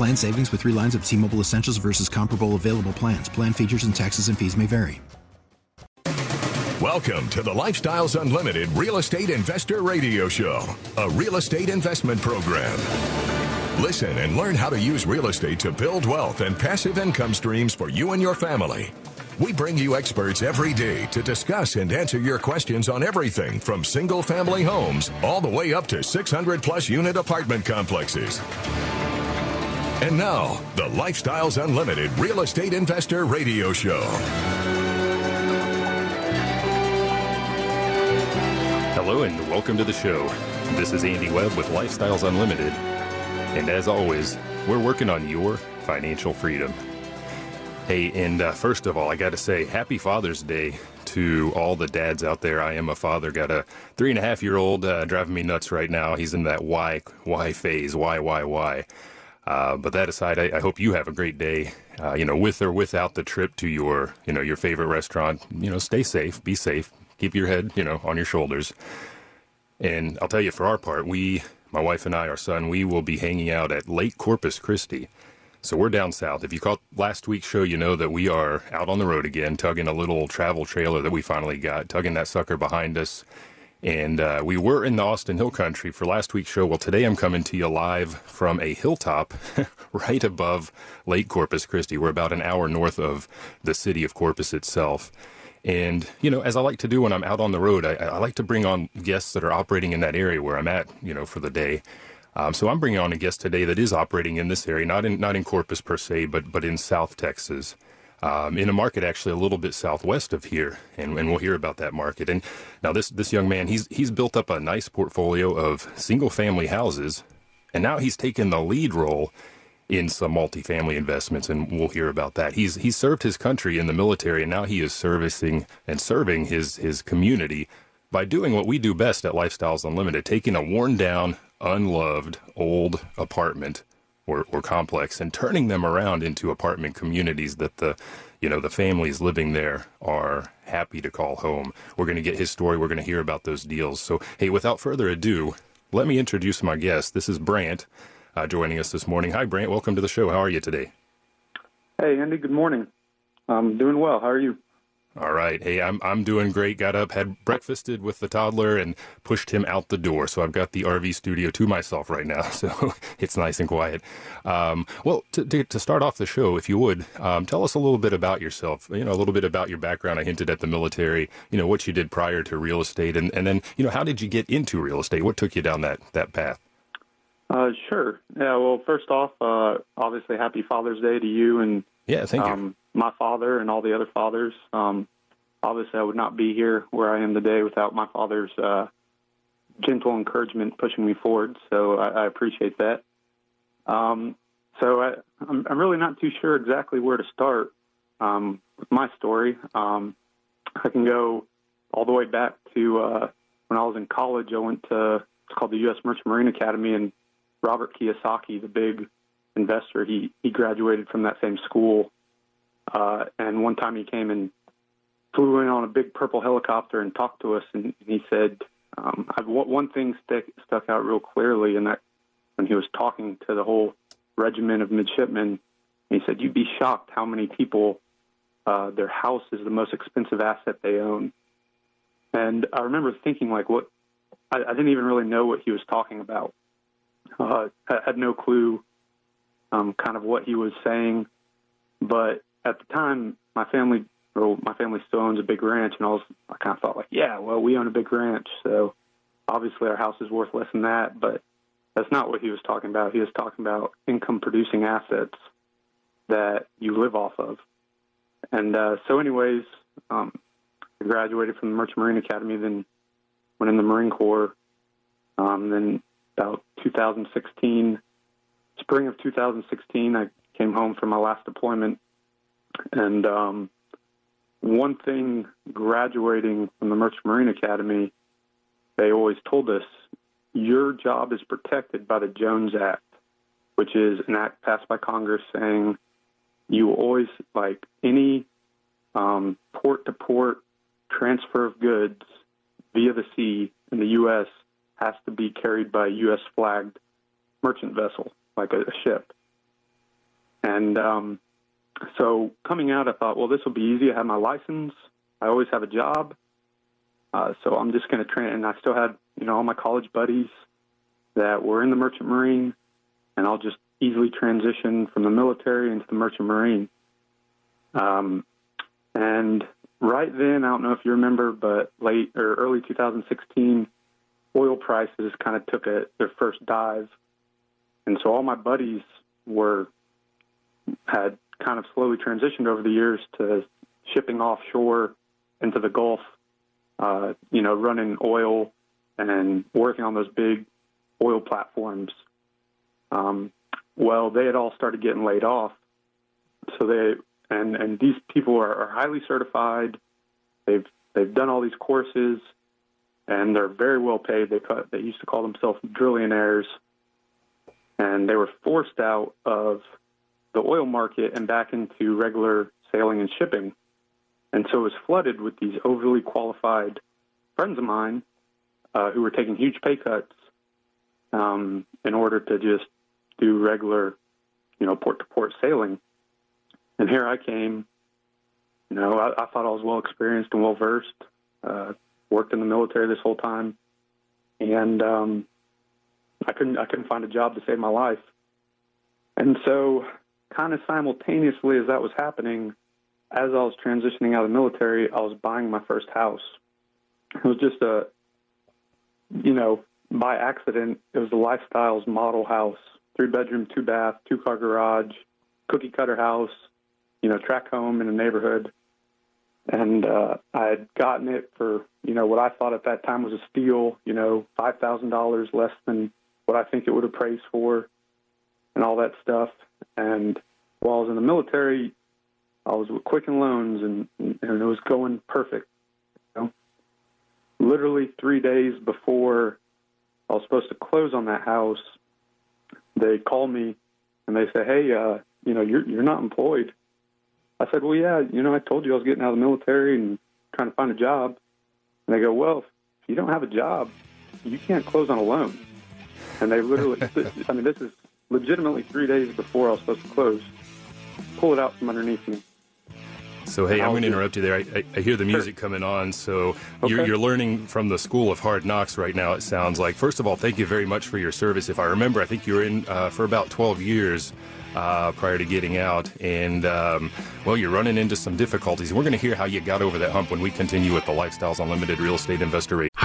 Plan savings with three lines of T Mobile Essentials versus comparable available plans. Plan features and taxes and fees may vary. Welcome to the Lifestyles Unlimited Real Estate Investor Radio Show, a real estate investment program. Listen and learn how to use real estate to build wealth and passive income streams for you and your family. We bring you experts every day to discuss and answer your questions on everything from single family homes all the way up to 600 plus unit apartment complexes. And now, the Lifestyles Unlimited Real Estate Investor Radio Show. Hello and welcome to the show. This is Andy Webb with Lifestyles Unlimited. And as always, we're working on your financial freedom. Hey, and uh, first of all, I got to say, happy Father's Day to all the dads out there. I am a father, got a three and a half year old uh, driving me nuts right now. He's in that why, why phase, why, why, why. Uh, but that aside, I, I, hope you have a great day. Uh, you know, with or without the trip to your, you know, your favorite restaurant. You know, stay safe, be safe, keep your head, you know, on your shoulders. And I'll tell you, for our part, we, my wife and I, our son, we will be hanging out at Lake Corpus Christi. So we're down south. If you caught last week's show, you know that we are out on the road again, tugging a little travel trailer that we finally got, tugging that sucker behind us and uh, we were in the Austin Hill Country for last week's show. Well, today I'm coming to you live from a hilltop right above Lake Corpus Christi. We're about an hour north of the city of Corpus itself. And, you know, as I like to do when I'm out on the road, I, I like to bring on guests that are operating in that area where I'm at, you know, for the day. Um, so I'm bringing on a guest today that is operating in this area, not in not in Corpus per se, but but in South Texas um, in a market actually a little bit southwest of here, and, and we'll hear about that market. And now this this young man, he's he's built up a nice portfolio of single family houses, and now he's taken the lead role in some multifamily investments, and we'll hear about that. He's he's served his country in the military, and now he is servicing and serving his his community by doing what we do best at Lifestyles Unlimited, taking a worn down, unloved old apartment or, or complex and turning them around into apartment communities that the you know the families living there are happy to call home. We're going to get his story. We're going to hear about those deals. So hey without further ado let me introduce my guest. This is brant uh, joining us this morning. Hi brant. Welcome to the show. How are you today? Hey andy. Good morning. I'm doing well. How are you all right. Hey, I'm I'm doing great. Got up, had breakfasted with the toddler, and pushed him out the door. So I've got the RV studio to myself right now. So it's nice and quiet. Um, well, to, to, to, start off the show, if you would, um, tell us a little bit about yourself. You know, a little bit about your background. I hinted at the military. You know, what you did prior to real estate, and and then you know, how did you get into real estate? What took you down that that path? Uh, sure. Yeah. Well, first off, uh, obviously, happy Father's Day to you and yeah, thank you. Um, my father and all the other fathers. Um, obviously, I would not be here where I am today without my father's uh, gentle encouragement pushing me forward. So I, I appreciate that. Um, so I, am really not too sure exactly where to start um, with my story. Um, I can go all the way back to uh, when I was in college. I went to it's called the U.S. Merchant Marine Academy, and Robert Kiyosaki, the big investor, he he graduated from that same school. Uh, and one time he came and flew in on a big purple helicopter and talked to us, and he said, um, I've, one thing stuck stuck out real clearly, and that when he was talking to the whole regiment of midshipmen, he said, "You'd be shocked how many people uh, their house is the most expensive asset they own." And I remember thinking, like, what? I, I didn't even really know what he was talking about. Uh, I had no clue, um, kind of what he was saying, but at the time, my family or my family still owns a big ranch, and I was I kind of thought like, yeah, well, we own a big ranch, so obviously our house is worth less than that. But that's not what he was talking about. He was talking about income producing assets that you live off of. And uh, so, anyways, um, I graduated from the Merchant Marine Academy, then went in the Marine Corps. Um, then about 2016, spring of 2016, I came home from my last deployment. And um, one thing graduating from the Merchant Marine Academy, they always told us your job is protected by the Jones Act, which is an act passed by Congress saying you always, like any um, port to port transfer of goods via the sea in the U.S. has to be carried by a U.S. flagged merchant vessel, like a, a ship. And um, so coming out, I thought, well, this will be easy. I have my license. I always have a job. Uh, so I'm just going to train. And I still had, you know, all my college buddies that were in the Merchant Marine, and I'll just easily transition from the military into the Merchant Marine. Um, and right then, I don't know if you remember, but late or early 2016, oil prices kind of took a, their first dive, and so all my buddies were had kind of slowly transitioned over the years to shipping offshore into the Gulf, uh, you know, running oil and working on those big oil platforms. Um, well, they had all started getting laid off, so they and and these people are, are highly certified. They've they've done all these courses, and they're very well paid. They cut, they used to call themselves drillionaires, and they were forced out of the oil market and back into regular sailing and shipping. And so it was flooded with these overly qualified friends of mine uh, who were taking huge pay cuts um, in order to just do regular, you know, port to port sailing. And here I came. You know, I, I thought I was well experienced and well versed. Uh, worked in the military this whole time, and um, I couldn't I couldn't find a job to save my life. And so, kind of simultaneously as that was happening, as I was transitioning out of the military, I was buying my first house. It was just a, you know, by accident, it was the Lifestyles model house, three bedroom, two bath, two car garage, cookie cutter house, you know, track home in a neighborhood. And uh, I had gotten it for, you know, what I thought at that time was a steal, you know, $5,000 less than what I think it would have appraise for and all that stuff. And while I was in the military, I was with Quicken Loans and, and it was going perfect. You know? Literally three days before I was supposed to close on that house, they called me and they said, "Hey, uh, you know, you're you're not employed." I said, "Well, yeah, you know, I told you I was getting out of the military and trying to find a job." And they go, "Well, if you don't have a job, you can't close on a loan." And they literally, I mean, this is legitimately three days before I was supposed to close. Pull it out from underneath me. So hey, I'm going to interrupt you there. I, I, I hear the music sure. coming on. So okay. you're, you're, learning from the School of Hard Knocks right now. It sounds like. First of all, thank you very much for your service. If I remember, I think you were in uh, for about 12 years. Uh, prior to getting out, and um, well, you're running into some difficulties. We're going to hear how you got over that hump when we continue with the Lifestyles Unlimited Real Estate Investor.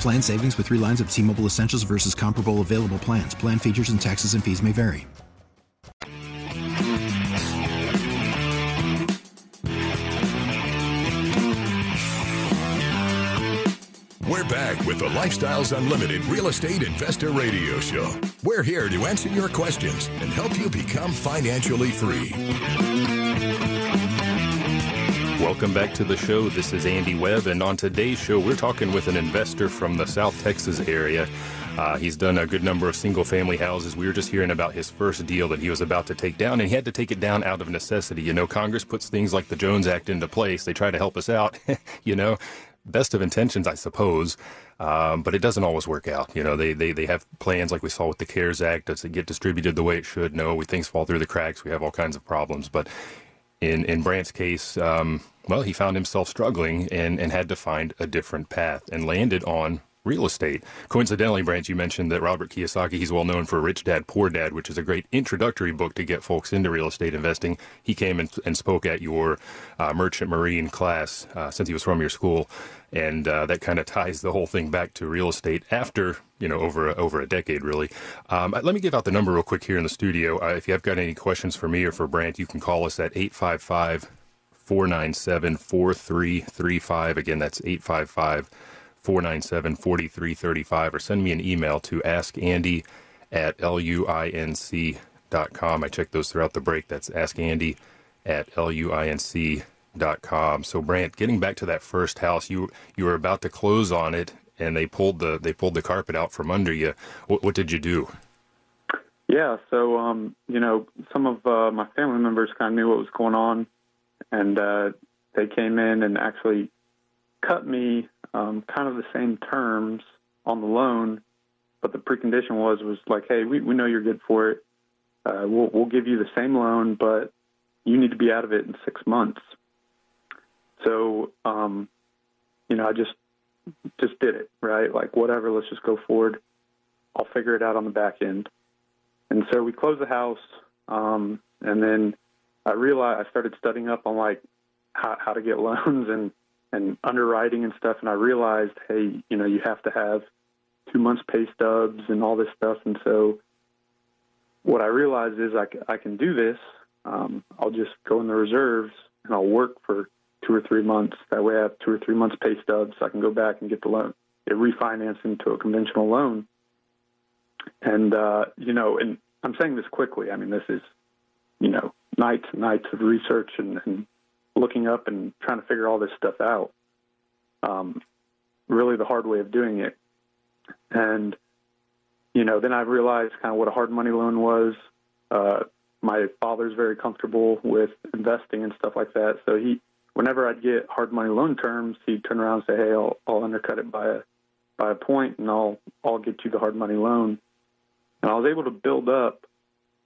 Plan savings with 3 lines of T-Mobile Essentials versus comparable available plans. Plan features and taxes and fees may vary. We're back with the Lifestyles Unlimited Real Estate Investor Radio Show. We're here to answer your questions and help you become financially free. Welcome back to the show. This is Andy Webb, and on today's show, we're talking with an investor from the South Texas area. Uh, he's done a good number of single family houses. We were just hearing about his first deal that he was about to take down, and he had to take it down out of necessity. You know, Congress puts things like the Jones Act into place. They try to help us out, you know, best of intentions, I suppose. Um, but it doesn't always work out. You know, they, they, they have plans like we saw with the CARES Act. Does it get distributed the way it should? No, we, things fall through the cracks. We have all kinds of problems. But in, in Brant's case, um, well, he found himself struggling and, and had to find a different path and landed on real estate. Coincidentally, Brant, you mentioned that Robert Kiyosaki, he's well known for Rich Dad, Poor Dad, which is a great introductory book to get folks into real estate investing. He came and, and spoke at your uh, merchant marine class uh, since he was from your school. And uh, that kind of ties the whole thing back to real estate after, you know, over a, over a decade, really. Um, let me give out the number real quick here in the studio. Uh, if you have got any questions for me or for Brant, you can call us at 855 497 4335. Again, that's 855 497 4335 or send me an email to askandy at luinc.com. I checked those throughout the break. That's askandy at luinc.com. So Brant, getting back to that first house, you you were about to close on it and they pulled the they pulled the carpet out from under you. What, what did you do? Yeah, so um, you know, some of uh, my family members kind of knew what was going on, and uh, they came in and actually cut me um, kind of the same terms on the loan, but the precondition was was like, hey, we, we know you're good for it. Uh, we'll we'll give you the same loan, but you need to be out of it in six months. So, um, you know, I just just did it right. Like whatever, let's just go forward. I'll figure it out on the back end. And so we closed the house, um, and then I realized I started studying up on like how, how to get loans and and underwriting and stuff, and I realized, hey, you know, you have to have two months pay stubs and all this stuff, and so what I realized is I, I can do this. Um, I'll just go in the reserves and I'll work for two or three months. That way, I have two or three months pay stubs. So I can go back and get the loan, get refinanced into a conventional loan. And uh, you know, and I'm saying this quickly. I mean, this is you know nights and nights of research and, and looking up and trying to figure all this stuff out. Um, really, the hard way of doing it. And you know, then I realized kind of what a hard money loan was. Uh, my father's very comfortable with investing and stuff like that, so he, whenever I'd get hard money loan terms, he'd turn around and say, "Hey, I'll, I'll undercut it by a by a point, and I'll I'll get you the hard money loan." And I was able to build up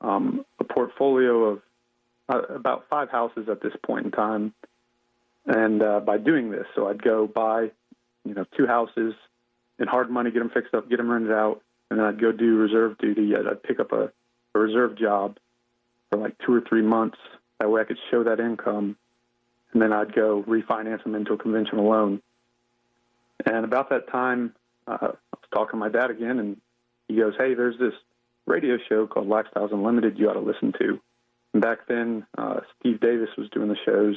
um, a portfolio of uh, about five houses at this point in time. And uh, by doing this, so I'd go buy, you know, two houses in hard money, get them fixed up, get them rented out, and then I'd go do reserve duty. I'd, I'd pick up a, a reserve job for like two or three months. That way I could show that income, and then I'd go refinance them into a conventional loan. And about that time, uh, I was talking to my dad again, and he goes, "Hey, there's this radio show called Lifestyles Unlimited you ought to listen to." Back then, uh, Steve Davis was doing the shows.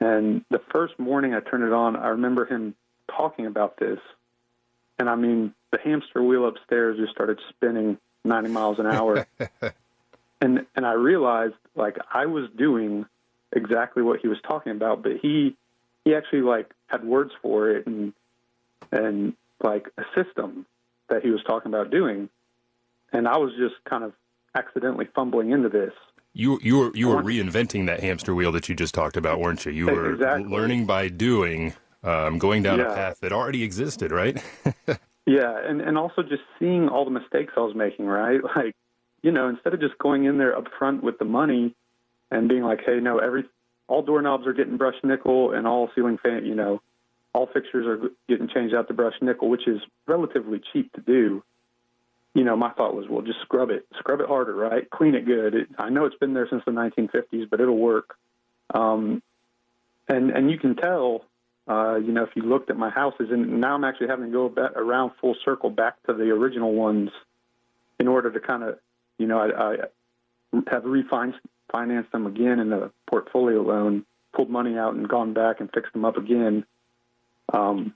And the first morning I turned it on, I remember him talking about this. And I mean, the hamster wheel upstairs just started spinning 90 miles an hour. and and I realized like I was doing exactly what he was talking about, but he he actually like had words for it and and like a system that he was talking about doing. And I was just kind of accidentally fumbling into this. You you were you were reinventing that hamster wheel that you just talked about, weren't you? You were exactly. learning by doing, um, going down yeah. a path that already existed, right? yeah, and and also just seeing all the mistakes I was making, right? Like, you know, instead of just going in there up front with the money and being like, hey, no, every all doorknobs are getting brushed nickel and all ceiling fan, you know, all fixtures are getting changed out to brushed nickel, which is relatively cheap to do you know, my thought was, well, just scrub it, scrub it harder, right? Clean it good. It, I know it's been there since the 1950s, but it'll work. Um, and and you can tell, uh, you know, if you looked at my houses, and now I'm actually having to go back, around full circle back to the original ones in order to kind of, you know, I, I have refinanced them again in a portfolio loan, pulled money out and gone back and fixed them up again. Um,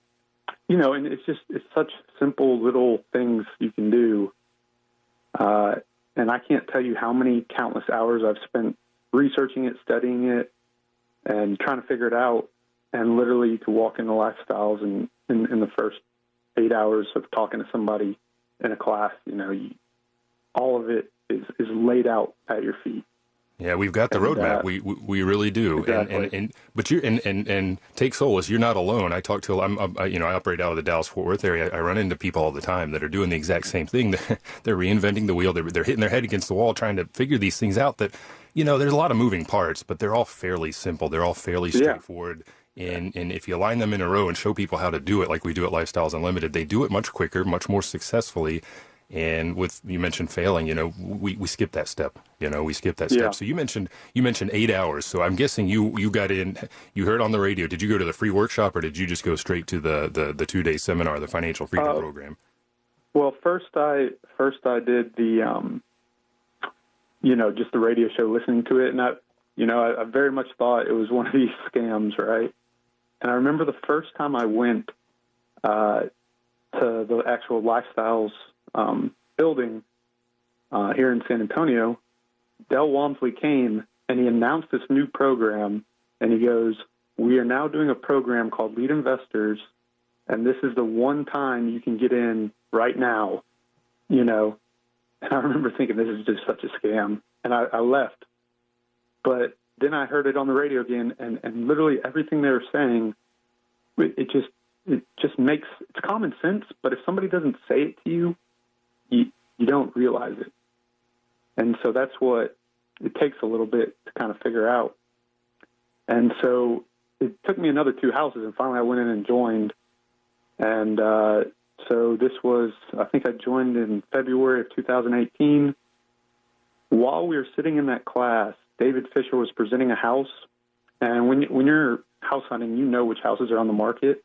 you know, and it's just it's such simple little things you can do. Uh, and I can't tell you how many countless hours I've spent researching it, studying it, and trying to figure it out. And literally, you could walk into lifestyles, and in, in the first eight hours of talking to somebody in a class, you know, you, all of it is is laid out at your feet. Yeah, we've got the roadmap. uh, we, we we really do. Exactly. And, and and but you and and and take solace. You're not alone. I talk to I'm, I'm you know I operate out of the Dallas Fort Worth area. I run into people all the time that are doing the exact same thing. They're, they're reinventing the wheel. They're they're hitting their head against the wall trying to figure these things out. That you know there's a lot of moving parts, but they're all fairly simple. They're all fairly Yeah. straightforward. And and if you line them in a row and show people how to do it, like we do at Lifestyles Unlimited, they do it much quicker, much more successfully. And with you mentioned failing, you know, we, we skip that step. You know, we skip that step. Yeah. So you mentioned you mentioned eight hours. So I'm guessing you you got in. You heard on the radio. Did you go to the free workshop or did you just go straight to the the, the two day seminar, the financial freedom Uh, program? Well, first I first I did the, um, you know, just the radio show, listening to it, and I, you know, I, I very much thought it was one of these scams, right? And I remember the first time I went uh, to the actual lifestyles um, building uh, here in San Antonio. Del Walmsley came and he announced this new program, and he goes, "We are now doing a program called Lead Investors." and this is the one time you can get in right now, you know. And I remember thinking this is just such a scam, and I, I left. But then I heard it on the radio again, and, and literally everything they were saying, it, it just it just makes it's common sense. But if somebody doesn't say it to you, you you don't realize it, and so that's what it takes a little bit to kind of figure out. And so it took me another two houses, and finally I went in and joined. And uh, so this was, I think I joined in February of 2018. While we were sitting in that class, David Fisher was presenting a house. And when, when you're house hunting, you know which houses are on the market.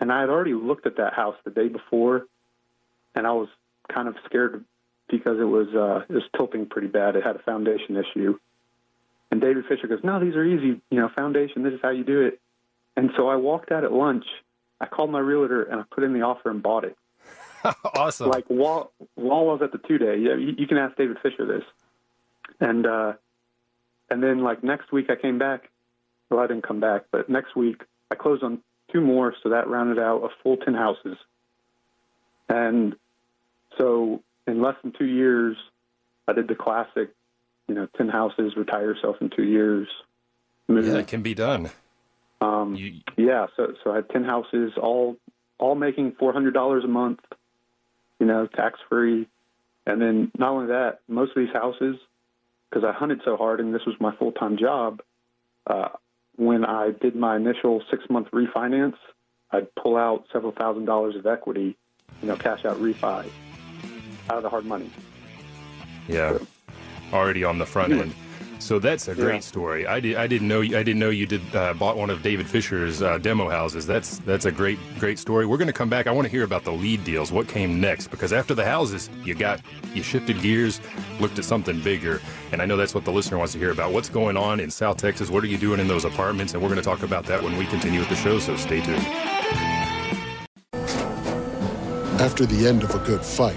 And I had already looked at that house the day before, and I was kind of scared because it was uh, it was tilting pretty bad. It had a foundation issue. And David Fisher goes, "No, these are easy. You know, foundation. This is how you do it." And so I walked out at lunch. I called my realtor and I put in the offer and bought it. awesome. Like while while I was at the two day, yeah, you, you can ask David Fisher this. And uh, and then like next week I came back. Well, I didn't come back, but next week I closed on two more, so that rounded out a full ten houses. And so in less than two years, I did the classic, you know, ten houses, retire yourself in two years. Move. yeah, it can be done. Um, You, yeah, so so I had ten houses, all all making four hundred dollars a month, you know, tax free, and then not only that, most of these houses, because I hunted so hard and this was my full time job. Uh, when I did my initial six month refinance, I'd pull out several thousand dollars of equity, you know, cash out refi out of the hard money. yeah, already on the front Anyway. end. So that's a great Yeah. story. I did. I didn't know. I didn't know you did. Uh, bought one of David Fisher's uh, demo houses. That's that's a great great story. We're going to come back. I want to hear about the lead deals. What came next? Because after the houses, you got you shifted gears, looked at something bigger, and I know that's what the listener wants to hear about. What's going on in South Texas? What are you doing in those apartments? And we're going to talk about that when we continue with the show. So stay tuned. After the end of a good fight,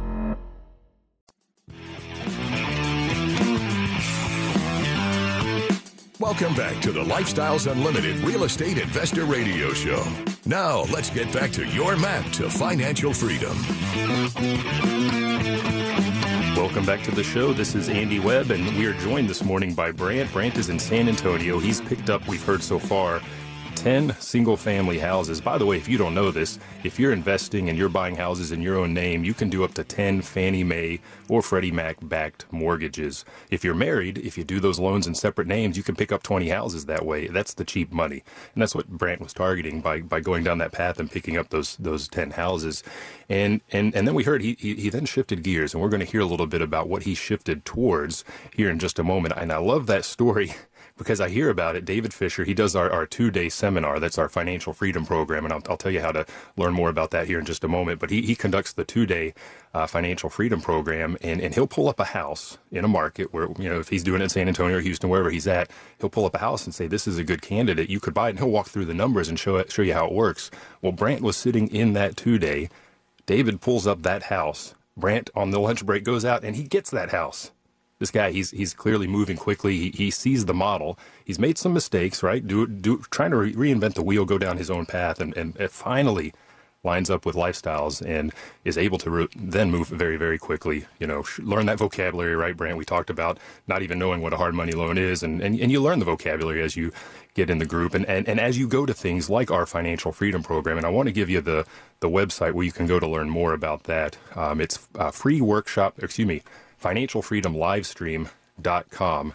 Welcome back to the Lifestyles Unlimited Real Estate Investor Radio Show. Now, let's get back to your map to financial freedom. Welcome back to the show. This is Andy Webb, and we are joined this morning by Brant. Brant is in San Antonio. He's picked up, we've heard so far, 10 single family houses. By the way, if you don't know this, if you're investing and you're buying houses in your own name, you can do up to 10 Fannie Mae or Freddie Mac backed mortgages. If you're married, if you do those loans in separate names, you can pick up 20 houses that way. That's the cheap money. And that's what Brant was targeting by, by going down that path and picking up those those 10 houses. And and and then we heard he, he, he then shifted gears and we're going to hear a little bit about what he shifted towards here in just a moment. And I love that story because I hear about it. David Fisher, he does our, our two day seminar. That's our financial freedom program. And I'll, I'll, tell you how to learn more about that here in just a moment. But he, he conducts the two day uh, financial freedom program and, and he'll pull up a house in a market where, you know, if he's doing it in San Antonio or Houston, wherever he's at, he'll pull up a house and say, this is a good candidate. You could buy it and he'll walk through the numbers and show it, show you how it works. Well, Brant was sitting in that two day. David pulls up that house. Brant on the lunch break goes out and he gets that house this guy he's he's clearly moving quickly. He, he sees the model. He's made some mistakes right? Do do trying to re- reinvent the wheel go down his own path and and finally lines up with lifestyles and is able to re- then move very very quickly. You know learn that vocabulary right brant? We talked about not even knowing what a hard money loan is and and, and you learn the vocabulary as you get in the group. And, and and as you go to things like our financial freedom program and i want to give you the the website where you can go to learn more about that um, it's a free workshop excuse me financialfreedomlivestream.com.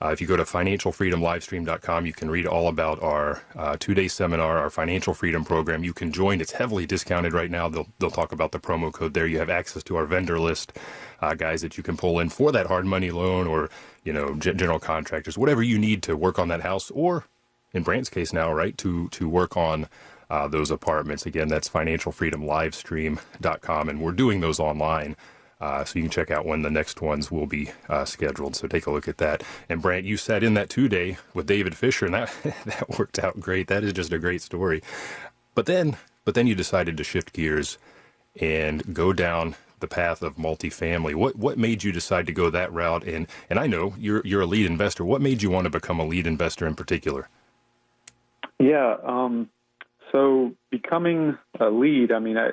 Uh, if you go to financialfreedomlivestream.com, you can read all about our uh, two-day seminar, our financial freedom program. You can join; it's heavily discounted right now. They'll they'll talk about the promo code there. You have access to our vendor list, uh, guys that you can pull in for that hard money loan, or you know, general contractors, whatever you need to work on that house, or in Brant's case now, right, to to work on uh, those apartments. Again, that's financialfreedomlivestream.com, and we're doing those online. Uh, so you can check out when the next ones will be uh, scheduled. So take a look at that. And Brant, you sat in that two day with David Fisher, and that that worked out great. That is just a great story. But then, but then you decided to shift gears and go down the path of multifamily. What what made you decide to go that route? And and I know you're you're a lead investor. What made you want to become a lead investor in particular? Yeah. Um, so becoming a lead, I mean, I,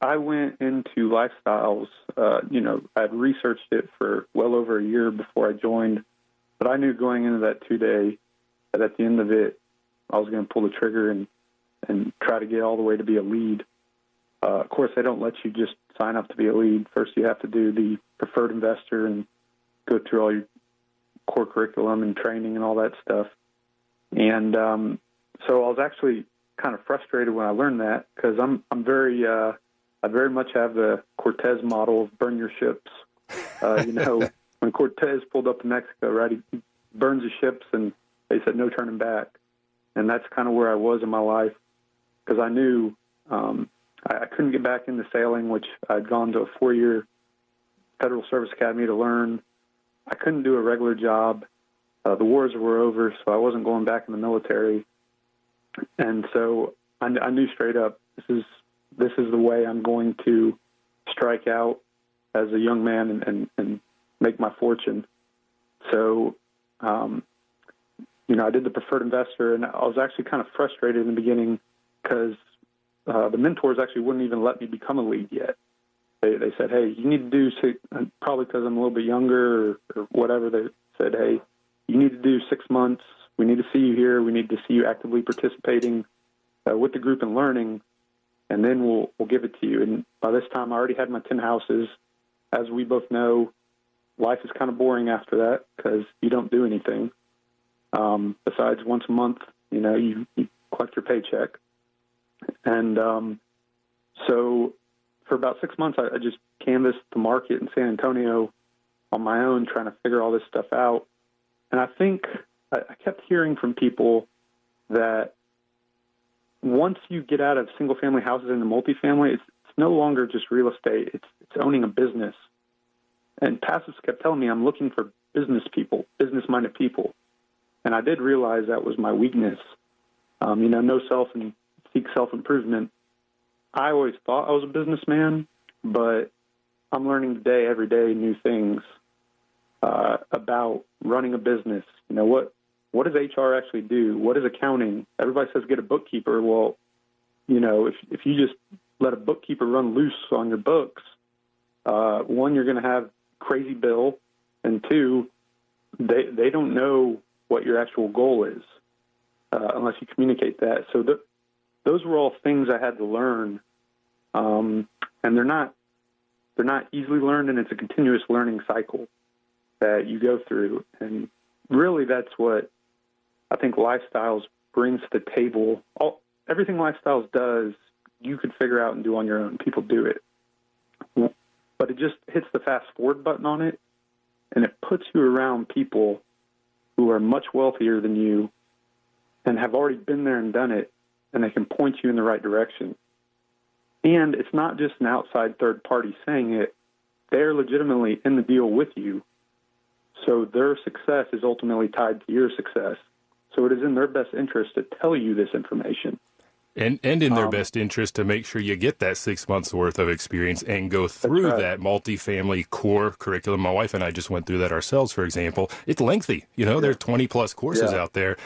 I went into lifestyles. Uh, you know, I'd researched it for well over a year before I joined, but I knew going into that two day that at the end of it, I was going to pull the trigger and and try to get all the way to be a lead. Uh, of course, they don't let you just sign up to be a lead. First, you have to do the preferred investor and go through all your core curriculum and training and all that stuff. And um, so I was actually kind of frustrated when I learned that because I'm I'm very uh, I very much have the Cortez model of burn your ships. Uh, you know, when Cortez pulled up to Mexico, right, he burns his ships, and they said no turning back. And that's kind of where I was in my life because I knew um, I, I couldn't get back into sailing, which I'd gone to a four-year Federal Service Academy to learn. I couldn't do a regular job. Uh, the wars were over, so I wasn't going back in the military. And so I, I knew straight up this is this is the way I'm going to strike out as a young man and, and, and make my fortune. So, um, you know, I did the preferred investor, and I was actually kind of frustrated in the beginning because uh, the mentors actually wouldn't even let me become a lead yet. They, they said, "Hey, you need to do six, probably because I'm a little bit younger or, or whatever." They said, "Hey, you need to do six months. We need to see you here. We need to see you actively participating uh, with the group and learning and then we'll we'll give it to you. And by this time, I already had my ten houses. As we both know, life is kind of boring after that because you don't do anything um, besides once a month. You know, you, you collect your paycheck, and um, so for about six months, I, I just canvassed the market in San Antonio on my own, trying to figure all this stuff out. And I think I, I kept hearing from people that once you get out of single family houses into multifamily, it's, it's no longer just real estate, it's, it's owning a business. And passives kept telling me I'm looking for business people, business minded people. And I did realize that was my weakness. Um, you know, no self and seek self improvement. I always thought I was a businessman, but I'm learning today, every day, new things uh, about running a business. You know, what what does HR actually do? What is accounting? Everybody says get a bookkeeper. Well, you know, if if you just let a bookkeeper run loose on your books, uh, one, you're going to have crazy bill, and two, they they don't know what your actual goal is uh, unless you communicate that. So those were all things I had to learn, um, and they're not they're not easily learned, and it's a continuous learning cycle that you go through. And really, that's what I think lifestyles brings to the table. All everything lifestyles does, you could figure out and do on your own. People do it, but it just hits the fast forward button on it, and it puts you around people who are much wealthier than you and have already been there and done it, and they can point you in the right direction. And it's not just an outside third party saying it, they're legitimately in the deal with you. So their success is ultimately tied to your success. So it is in their best interest to tell you this information. And and in their um, best interest to make sure you get that six months worth of experience and go through right. that multifamily core curriculum. My wife and I just went through that ourselves, for example. It's lengthy. You know, yeah. there are 20 plus courses yeah. out there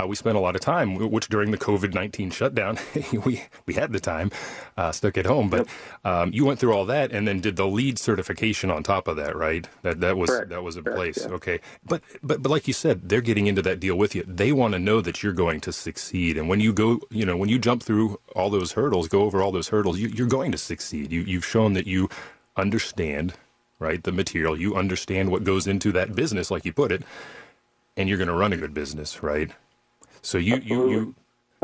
uh, we spent a lot of time, which during the COVID 19 shutdown, we, we had the time uh, stuck at home. But um, you went through all that and then did the lead certification on top of that, right? That that was Correct. that was in Correct, place. Yeah. Okay. But, but, but like you said, they're getting into that deal with you. They want to know that you're going to succeed. And when you go, you know, when you jump through all those hurdles, go over all those hurdles, you, you're going to succeed. You, you've shown that you understand right the material you understand what goes into that business like you put it and you're going to run a good business right so you you you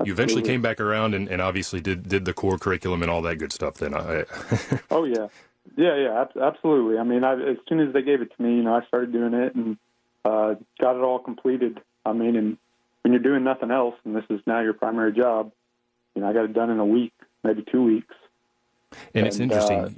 you eventually came back around and, and obviously did did the core curriculum and all that good stuff. Then I, oh yeah, yeah, yeah, absolutely. I mean, I, as soon as they gave it to me, you know, I started doing it and uh, got it all completed. I mean, and when you're doing nothing else, and this is now your primary job, you know, I got it done in a week, maybe two weeks. And, and it's interesting. Uh,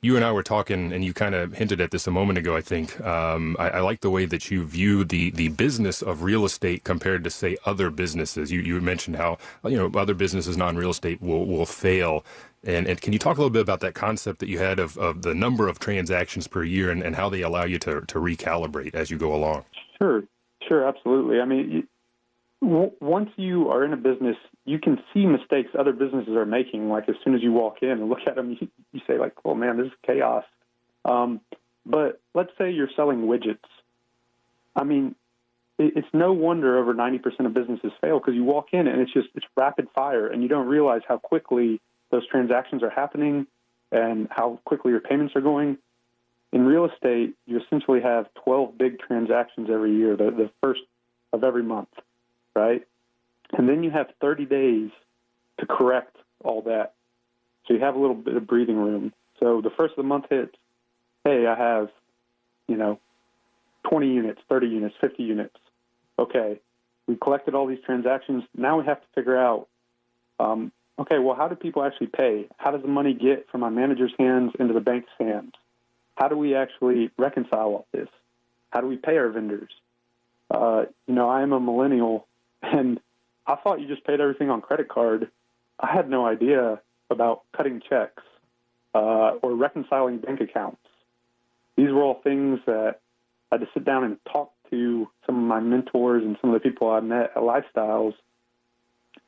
you and I were talking, and you kind of hinted at this a moment ago. I think um, I, I, like the way that you view the the business of real estate compared to say other businesses. You you mentioned how you know other businesses non real estate will will fail. And, and can you talk a little bit about that concept that you had of, of the number of transactions per year and, and how they allow you to, to recalibrate as you go along? Sure, sure, absolutely. I mean, once you are in a business, you can see mistakes other businesses are making. Like as soon as you walk in and look at them, you, you say like, "Oh man, this is chaos." Um, but let's say you're selling widgets. I mean, it, it's no wonder over 90% of businesses fail because you walk in and it's just it's rapid fire, and you don't realize how quickly those transactions are happening and how quickly your payments are going. In real estate, you essentially have 12 big transactions every year, the, the first of every month right? And then you have 30 days to correct all that. So you have a little bit of breathing room. So the first of the month hits, hey, I have, you know, 20 units, 30 units, 50 units. Okay, we collected all these transactions. Now we have to figure out, um, okay, well, how do people actually pay? How does the money get from my manager's hands into the bank's hands? How do we actually reconcile all this? How do we pay our vendors? Uh, you know, I am a millennial and I thought you just paid everything on credit card. I had no idea about cutting checks uh, or reconciling bank accounts. These were all things that I had to sit down and talk to some of my mentors and some of the people I met at Lifestyles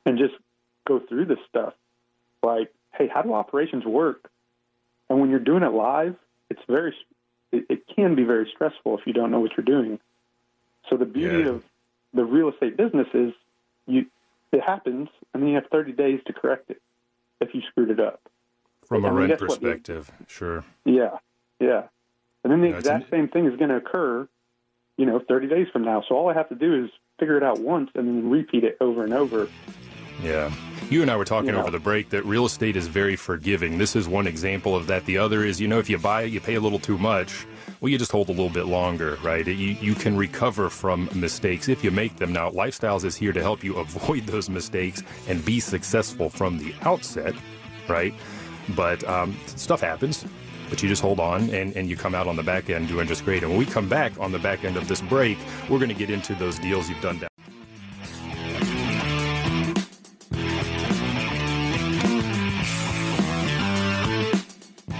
and just go through this stuff. Like, hey, how do operations work? And when you're doing it live, it's very, it, it can be very stressful if you don't know what you're doing. So the beauty yeah. of the real estate business is you it happens and then you have 30 days to correct it if you screwed it up. From a rent perspective, sure. Yeah, yeah. And then the exact same thing is going to occur, you know, 30 days from now. So all I have to do is figure it out once and then repeat it over and over. Yeah. You and I were talking you know. over the break that real estate is very forgiving. This is one example of that. The other is, you know, if you buy it, you pay a little too much well, you just hold a little bit longer, right? You, you can recover from mistakes if you make them. Now, Lifestyles is here to help you avoid those mistakes and be successful from the outset, right? But um, stuff happens, but you just hold on and, and you come out on the back end doing just great. And when we come back on the back end of this break, we're going to get into those deals you've done down.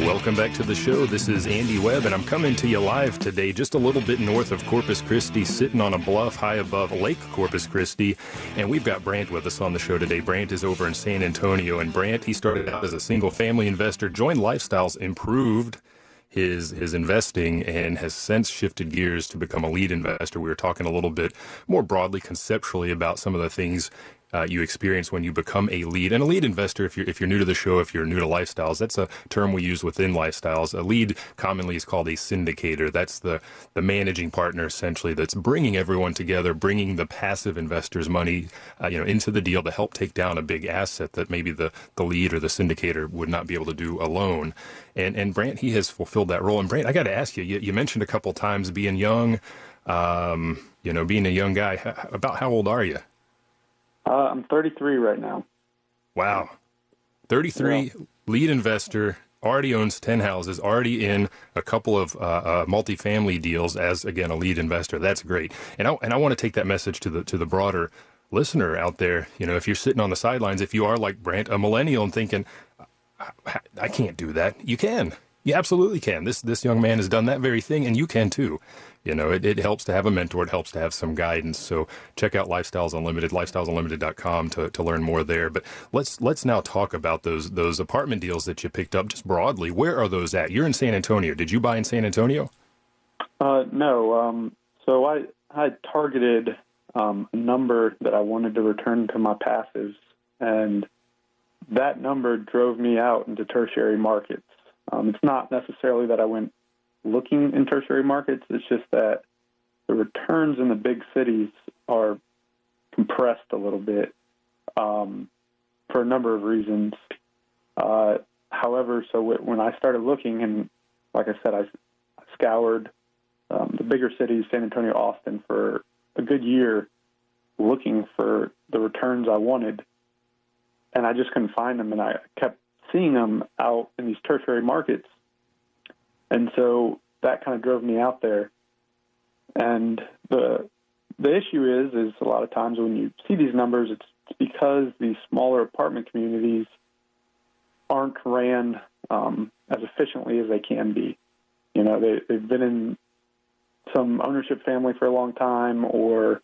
Welcome back to the show. This is Andy Webb, and I'm coming to you live today, just a little bit north of Corpus Christi, sitting on a bluff high above Lake Corpus Christi. And we've got Brant with us on the show today. Brant is over in San Antonio, and Brant, he started out as a single family investor, joined Lifestyles, improved his his investing and has since shifted gears to become a lead investor. We were talking a little bit more broadly conceptually about some of the things uh, you experience when you become a lead. And a lead investor, if you're if you're new to the show, if you're new to lifestyles, that's a term we use within lifestyles. A lead commonly is called a syndicator. That's the the managing partner essentially that's bringing everyone together, bringing the passive investors' money, uh, you know, into the deal to help take down a big asset that maybe the the lead or the syndicator would not be able to do alone. And and Brant he has fulfilled that role. And Brant, I got to ask you, you, you mentioned a couple times being young. Um, you know, being a young guy, about how old are you? Uh, I'm 33 right now. Wow. 33, yeah. lead investor, already owns 10 houses, already in a couple of uh, uh, multifamily deals as, again, a lead investor. That's great. And I, and I want to take that message to the, to the broader listener out there. You know, if you're sitting on the sidelines, if you are like Brant, a millennial and thinking, I, I can't do that, you can. You absolutely can. This this young man has done that very thing, and you can too. You know, it, it helps to have a mentor. It helps to have some guidance. So check out Lifestyles Unlimited, lifestylesunlimited.com to, to learn more there. But let's let's now talk about those those apartment deals that you picked up just broadly. Where are those at? You're in San Antonio. Did you buy in San Antonio? Uh, no. Um, so I I targeted um, a number that I wanted to return to my passives, and that number drove me out into tertiary markets. Um, it's not necessarily that I went looking in tertiary markets. It's just that the returns in the big cities are compressed a little bit um, for a number of reasons. Uh, however, so w- when I started looking, and like I said, I, scoured um, the bigger cities, San Antonio, Austin, for a good year, looking for the returns I wanted, and I just couldn't find them. And I kept seeing them out in these tertiary markets. And so that kind of drove me out there. And the the issue is is a lot of times when you see these numbers, it's because these smaller apartment communities aren't ran um, as efficiently as they can be. You know, they, they've been in some ownership family for a long time, or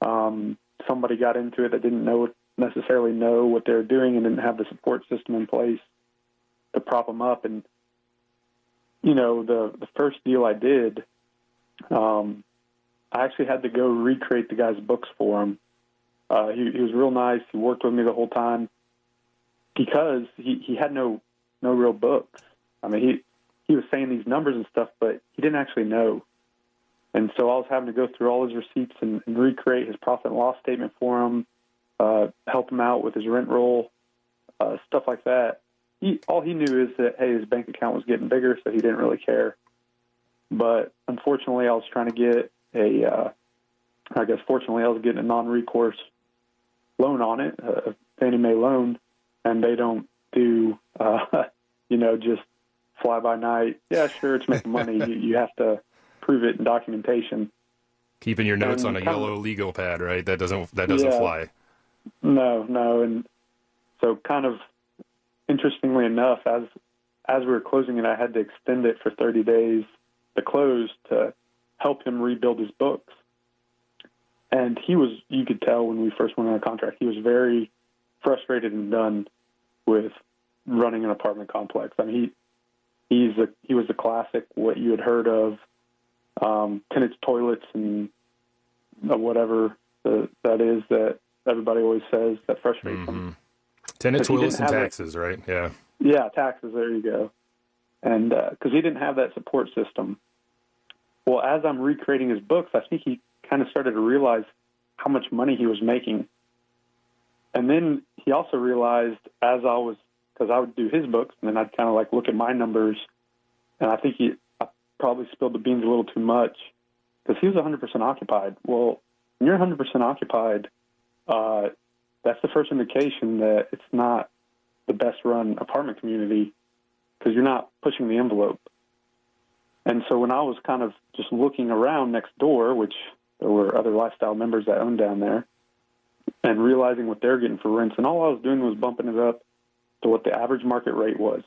um, somebody got into it that didn't know necessarily know what they're doing and didn't have the support system in place to prop them up. And you know, the the first deal I did, um, I actually had to go recreate the guy's books for him. Uh, he, he was real nice. He worked with me the whole time because he, he had no no real books. I mean, he he was saying these numbers and stuff, but he didn't actually know. And so I was having to go through all his receipts and, and recreate his profit and loss statement for him, uh, help him out with his rent roll, uh, stuff like that. He all he knew is that hey, his bank account was getting bigger, so he didn't really care. But unfortunately, I was trying to get a, uh, I guess fortunately, I was getting a non-recourse loan on it, a Fannie Mae loan, and they don't do, uh, you know, just fly by night. Yeah, sure, it's making money. you, you have to prove it in documentation. Keeping your notes and on a yellow of, legal pad, right? That doesn't that doesn't yeah, fly. No, no, and so kind of interestingly enough, as as we were closing it, I had to extend it for 30 days, the close, to help him rebuild his books. And he was, you could tell when we first went on a contract, he was very frustrated and done with running an apartment complex. I mean, he he's a he was a classic, what you had heard of, um, tenants' toilets and whatever the, that is that everybody always says that frustrates mm-hmm. them. Tenant toilets and taxes, a, right? Yeah. Yeah, taxes. There you go. And because uh, he didn't have that support system. Well, as I'm recreating his books, I think he kind of started to realize how much money he was making. And then he also realized as I was, because I would do his books, and then I'd kind of like look at my numbers, and I think he I probably spilled the beans a little too much because he was 100% occupied. Well, when you're 100% occupied, uh, that's the first indication that it's not the best run apartment community because you're not pushing the envelope. And so when I was kind of just looking around next door, which there were other lifestyle members that owned down there, and realizing what they're getting for rents, and all I was doing was bumping it up to what the average market rate was.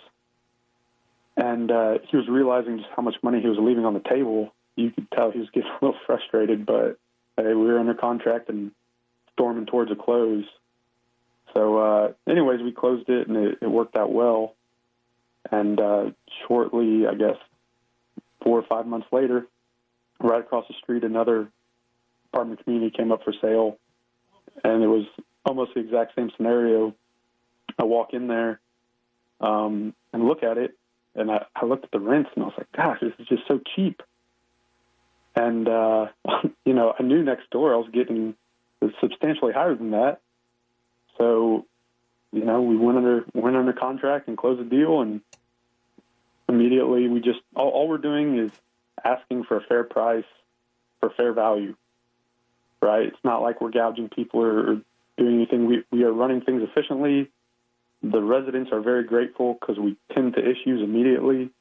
and uh, he was realizing just how much money he was leaving on the table. You could tell he was getting a little frustrated, but uh, we were under contract and storming towards a close. So, uh, anyways, we closed it and it, it worked out well. And uh, shortly, I guess, four or five months later, right across the street, another apartment community came up for sale, and it was almost the exact same scenario. I walk in there um, and look at it, and I, I looked at the rents, and I was like, "Gosh, this is just so cheap." And uh, you know, I knew next door I was getting substantially higher than that. So, you know, we went under went under contract and closed the deal, and immediately we just all, all we're doing is asking for a fair price for fair value. Right? It's not like we're gouging people or, or doing anything. We we are running things efficiently. The residents are very grateful because we tend to issues immediately.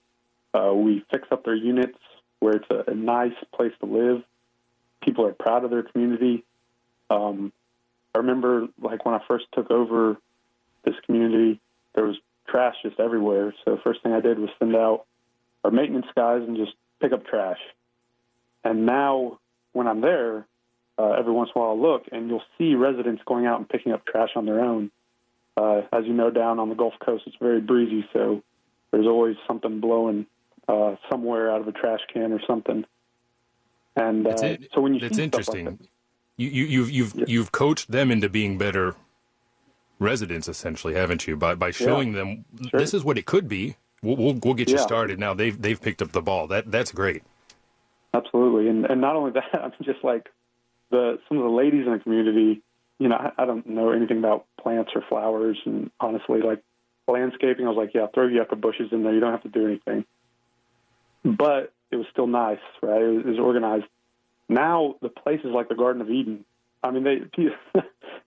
Uh, we fix up their units where it's a, a, nice place to live. People are proud of their community. Um, I remember, like when I first took over this community, there was trash just everywhere. So first thing I did was send out our maintenance guys and just pick up trash. And now, when I'm there, uh, every once in a while I'll look, and you'll see residents going out and picking up trash on their own. Uh, as you know, down on the Gulf Coast, it's very breezy, so there's always something blowing uh, somewhere out of a trash can or something. And uh, so when you it's interesting. Like that, you, you, you've you've yeah. you've coached them into being better residents, essentially, haven't you? By by showing yeah. them sure. this is what it could be. We'll we'll, we'll get you yeah. started. Now they've they've picked up the ball. That that's great. Absolutely, and and not only that, I mean, just like the some of the ladies in the community. You know, I, I don't know anything about plants or flowers, and honestly, like landscaping, I was like, yeah, throw yucca bushes in there. You don't have to do anything. But it was still nice, right? It was, it was organized. Now the place is like the Garden of Eden. I mean, they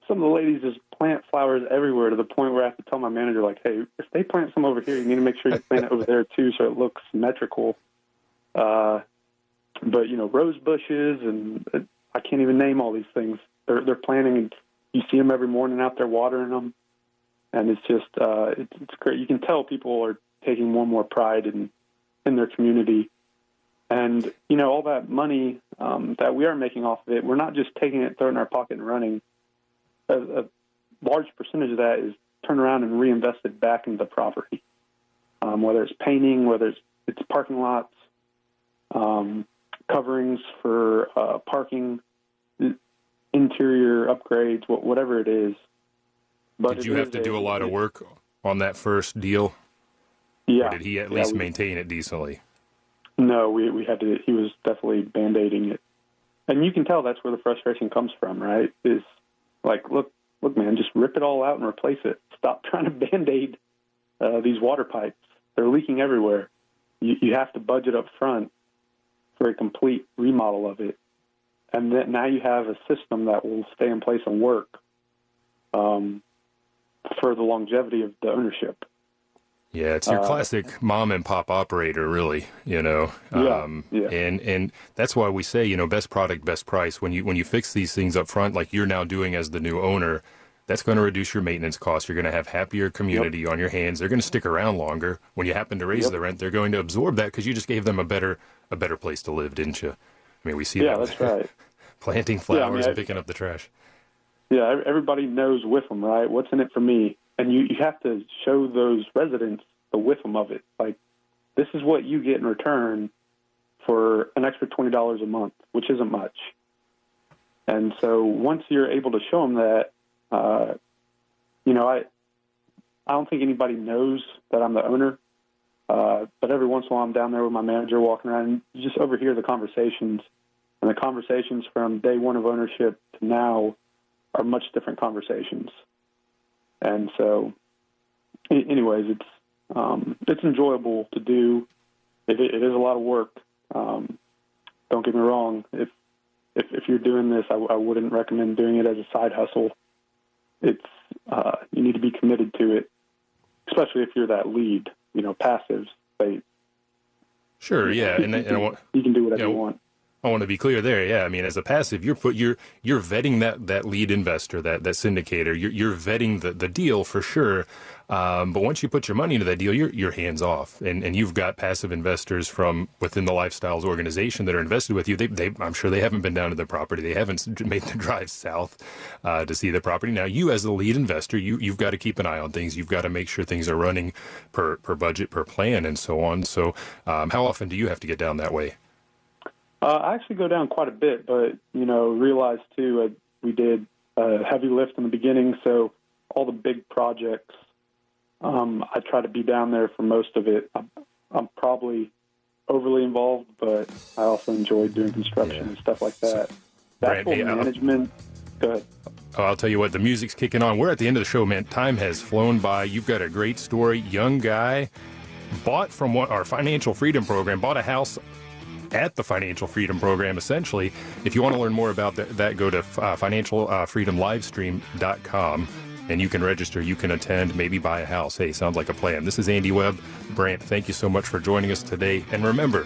some of the ladies just plant flowers everywhere to the point where I have to tell my manager, like, hey, if they plant some over here, you need to make sure you plant it over there too, so it looks symmetrical. Uh, but you know, rose bushes and uh, I can't even name all these things. They're they're planting, and you see them every morning out there watering them, and it's just uh, it's, it's great. You can tell people are taking more and more pride in in their community and you know, all that money um, that we are making off of it, we're not just taking it, throwing it in our pocket, and running. A, a large percentage of that is turned around and reinvested back into the property, um, whether it's painting, whether it's, it's parking lots, um, coverings for uh, parking, interior upgrades, whatever it is. But did you have to a, do a lot of work on that first deal? Yeah. Or did he at yeah, least we, maintain it decently? No, we we had to. He was definitely band-aiding it, and you can tell that's where the frustration comes from, right? Is like, look, look, man, just rip it all out and replace it. Stop trying to band-aid uh, these water pipes. They're leaking everywhere. You, you have to budget up front for a complete remodel of it, and then now you have a system that will stay in place and work um, for the longevity of the ownership. Yeah, it's your uh, classic mom and pop operator, really. You know, yeah, um, yeah. and and that's why we say, you know, best product, best price. When you when you fix these things up front, like you're now doing as the new owner, that's going to reduce your maintenance costs. You're going to have happier community yep. on your hands. They're going to stick around longer. When you happen to raise yep. the rent, they're going to absorb that because you just gave them a better a better place to live, didn't you? I mean, we see yeah, that. that's right. Planting flowers yeah, I mean, and picking up the trash. Yeah, everybody knows with them, right? What's in it for me? And you, you have to show those residents the WIIFM of it. Like, this is what you get in return for an extra twenty dollars a month, which isn't much. And so once you're able to show them that, uh, you know, I I don't think anybody knows that I'm the owner. Uh, but every once in a while, I'm down there with my manager walking around, and you just overhear the conversations. And the conversations from day one of ownership to now are much different conversations. And so, anyways, it's um, it's enjoyable to do. It, it is a lot of work. Um, don't get me wrong. If if, if you're doing this, I, I, wouldn't recommend doing it as a side hustle. It's uh, you need to be committed to it, especially if you're that lead. You know, passives they. Sure. Yeah, and, and I want, you can do whatever you, know, you want. I want to be clear there. Yeah, I mean, as a passive, you're put you're you're vetting that that lead investor, that that syndicator. You're you're vetting the the deal for sure. Um, but once you put your money into that deal, you're, you're hands off. And, and you've got passive investors from within the Lifestyles organization that are invested with you. They, they, I'm sure they haven't been down to the property. They haven't made the drive south uh, to see the property. Now, you as the lead investor, you, you've got to keep an eye on things. You've got to make sure things are running per, per budget, per plan, and so on. So, um, how often do you have to get down that way? Uh, I actually go down quite a bit, but you know, realize too, uh, we did a heavy lift in the beginning, so all the big projects, um, I try to be down there for most of it. I'm, I'm, probably overly involved, but I also enjoy doing construction yeah. and stuff like that. So, That's management. Oh, I'll tell you what, the music's kicking on. We're at the end of the show, man. Time has flown by. You've got a great story. Young guy, bought from what our financial freedom program, bought a house at the Financial Freedom Program, essentially. If you want to learn more about that, that go to uh, financialfreedomlivestream.com and you can register, you can attend, maybe buy a house. Hey, sounds like a plan. This is Andy Webb. Brant, thank you so much for joining us today. And remember,